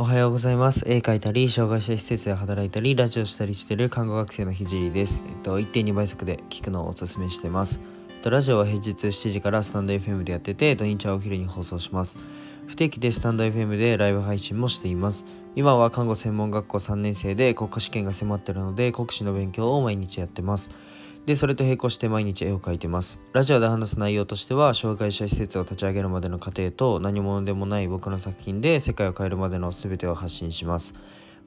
おはようございます。絵描いたり、障害者施設で働いたり、ラジオしたりしている看護学生のひじりです。えっと、1.2倍速で聞くのをおすすめしてます。えっと、ラジオは平日7時からスタンド FM でやってて、土日はお昼に放送します。不定期でスタンド FM でライブ配信もしています。今は看護専門学校3年生で国家試験が迫ってるので、国試の勉強を毎日やってます。で、それと並行して毎日絵を描いてます。ラジオで話す内容としては、障害者施設を立ち上げるまでの過程と、何者でもない僕の作品で世界を変えるまでの全てを発信します。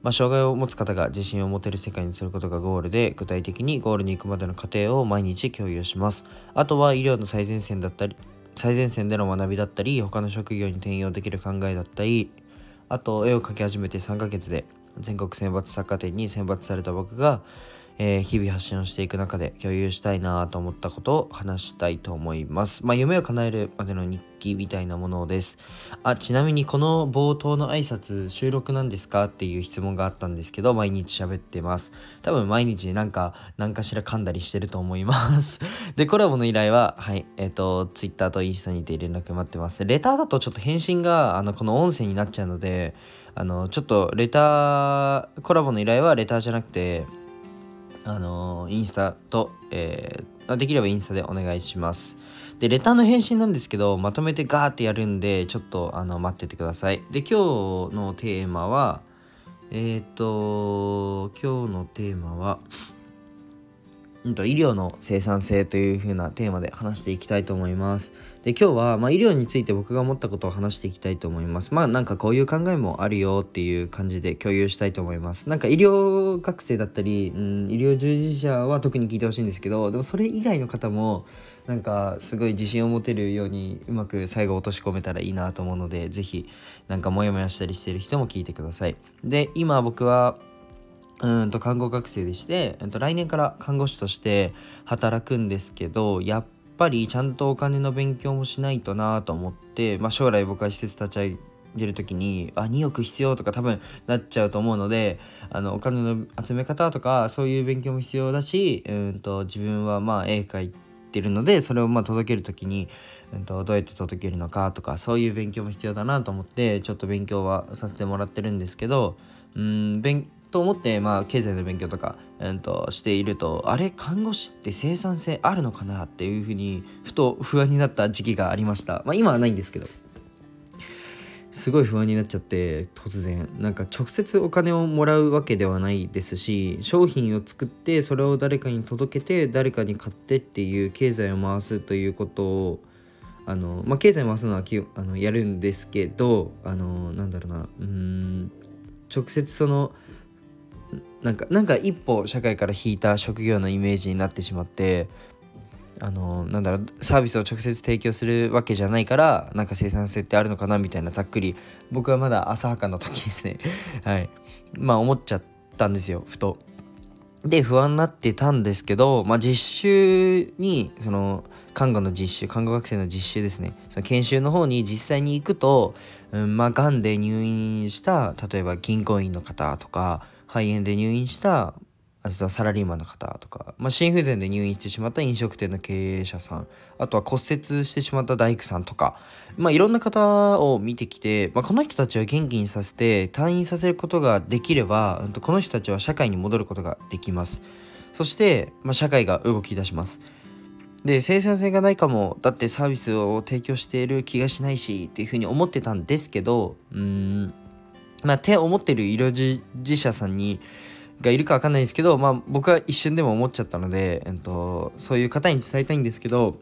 まあ、障害を持つ方が自信を持てる世界にすることがゴールで、具体的にゴールに行くまでの過程を毎日共有します。あとは医療の最前線だったり、最前線での学びだったり、他の職業に転用できる考えだったり、あと絵を描き始めて3ヶ月で全国選抜作家展に選抜された僕が、えー、日々発信をしていく中で共有したいなと思ったことを話したいと思います。まあ、夢を叶えるまでの日記みたいなものです。あ、ちなみにこの冒頭の挨拶収録なんですかっていう質問があったんですけど、毎日喋ってます。多分毎日なんか、何かしら噛んだりしてると思います。で、コラボの依頼は、はい、えっ、ー、と、Twitter とインスタにて連絡待ってます。レターだとちょっと返信が、あの、この音声になっちゃうので、あの、ちょっとレター、コラボの依頼はレターじゃなくて、あのインスタと、えー、できればインスタでお願いします。で、レターの返信なんですけど、まとめてガーってやるんで、ちょっとあの待っててください。で、今日のテーマは、えっ、ー、と、今日のテーマは、医療の生産性という風なテーマで話していきたいと思います。で今日は、まあ、医療について僕が思ったことを話していきたいと思います。まあなんかこういう考えもあるよっていう感じで共有したいと思います。なんか医療学生だったり、うん、医療従事者は特に聞いてほしいんですけどでもそれ以外の方もなんかすごい自信を持てるようにうまく最後落とし込めたらいいなと思うので是非なんかモヤモヤしたりしてる人も聞いてください。で今僕はうんと看護学生でして、えっと、来年から看護師として働くんですけどやっぱりちゃんとお金の勉強もしないとなと思って、まあ、将来僕は施設立ち上げる時にあ2億必要とか多分なっちゃうと思うのであのお金の集め方とかそういう勉強も必要だしうんと自分はまあ絵描いてるのでそれをまあ届ける時に、うんと、どうやって届けるのかとかそういう勉強も必要だなと思ってちょっと勉強はさせてもらってるんですけどうん勉と思って、まあ、経済の勉強とか、えー、としているとあれ看護師って生産性あるのかなっていうふうにふと不安になった時期がありました。まあ今はないんですけど。すごい不安になっちゃって突然。なんか直接お金をもらうわけではないですし商品を作ってそれを誰かに届けて誰かに買ってっていう経済を回すということをあのまあ経済回すのはあのやるんですけどあのなんだろうなうん直接そのなんかなんか一歩社会から引いた職業のイメージになってしまってあのなんだろうサービスを直接提供するわけじゃないからなんか生産性ってあるのかなみたいなざっくり僕はまだ浅はかな時ですね。はい。まあ思っちゃったんですよふと。で不安になってたんですけど、まあ、実習にその看護の実習看護学生の実習ですね。その研修の方に実際に行くと、うん、まあがんで入院した例えば銀行員の方とか肺炎で入院したあとはサラリーマンの方とか、まあ、心不全で入院してしまった飲食店の経営者さんあとは骨折してしまった大工さんとか、まあ、いろんな方を見てきて、まあ、この人たちを元気にさせて退院させることができればこの人たちは社会に戻ることができます。そして、まあ、社会が動き出します。で生産性がないかもだってサービスを提供している気がしないしっていうふうに思ってたんですけどうんまあ、手を思ってる医療従事者さんにがいるか分かんないですけど、まあ、僕は一瞬でも思っちゃったので、えっと、そういう方に伝えたいんですけど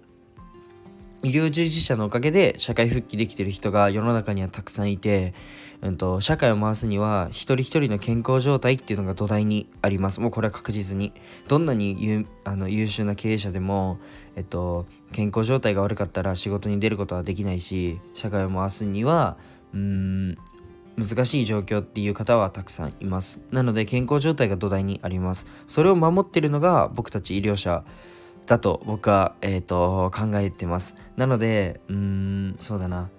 医療従事者のおかげで社会復帰できてる人が世の中にはたくさんいて、うんと、社会を回すには一人一人の健康状態っていうのが土台にあります。もうこれは確実に。どんなに優あの優秀な経営者でも、えっと、健康状態が悪かったら仕事に出ることはできないし社会を回すにはうーん難しい状況っていう方はたくさんいます。なので健康状態が土台にあります。それを守ってるのが僕たち医療者だと僕は、えーと、考えてます。なのでうーんそうだな。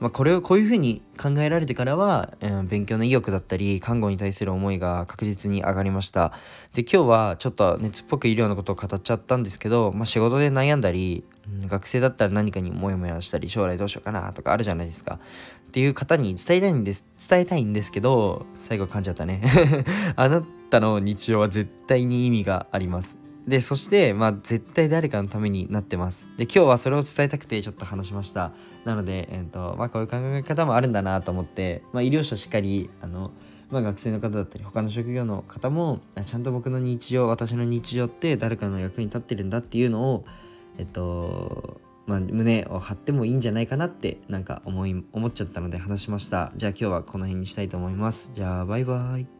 まあ、これをこういうふうに考えられてからは、うん、勉強の意欲だったり看護に対する思いが確実に上がりました。で今日はちょっと熱っぽく医療のことを語っちゃったんですけど、まあ、仕事で悩んだり、うん、学生だったら何かにモヤモヤしたり将来どうしようかなとかあるじゃないですか。っていう方に伝えたいんです伝えたいんですけど最後噛んじゃったね。あなたの日常は絶対に意味があります。でそしてまあ絶対誰かのためになってます。で今日はそれを伝えたくてちょっと話しました。なので、えーとまあ、こういう考え方もあるんだなと思って、まあ、医療者しっかりあの、まあ、学生の方だったり他の職業の方もちゃんと僕の日常私の日常って誰かの役に立ってるんだっていうのをえっとまあ、胸を張ってもいいんじゃないかなってなんか思い思っちゃったので話しました。じゃあ今日はこの辺にしたいと思います。じゃあバイバイ。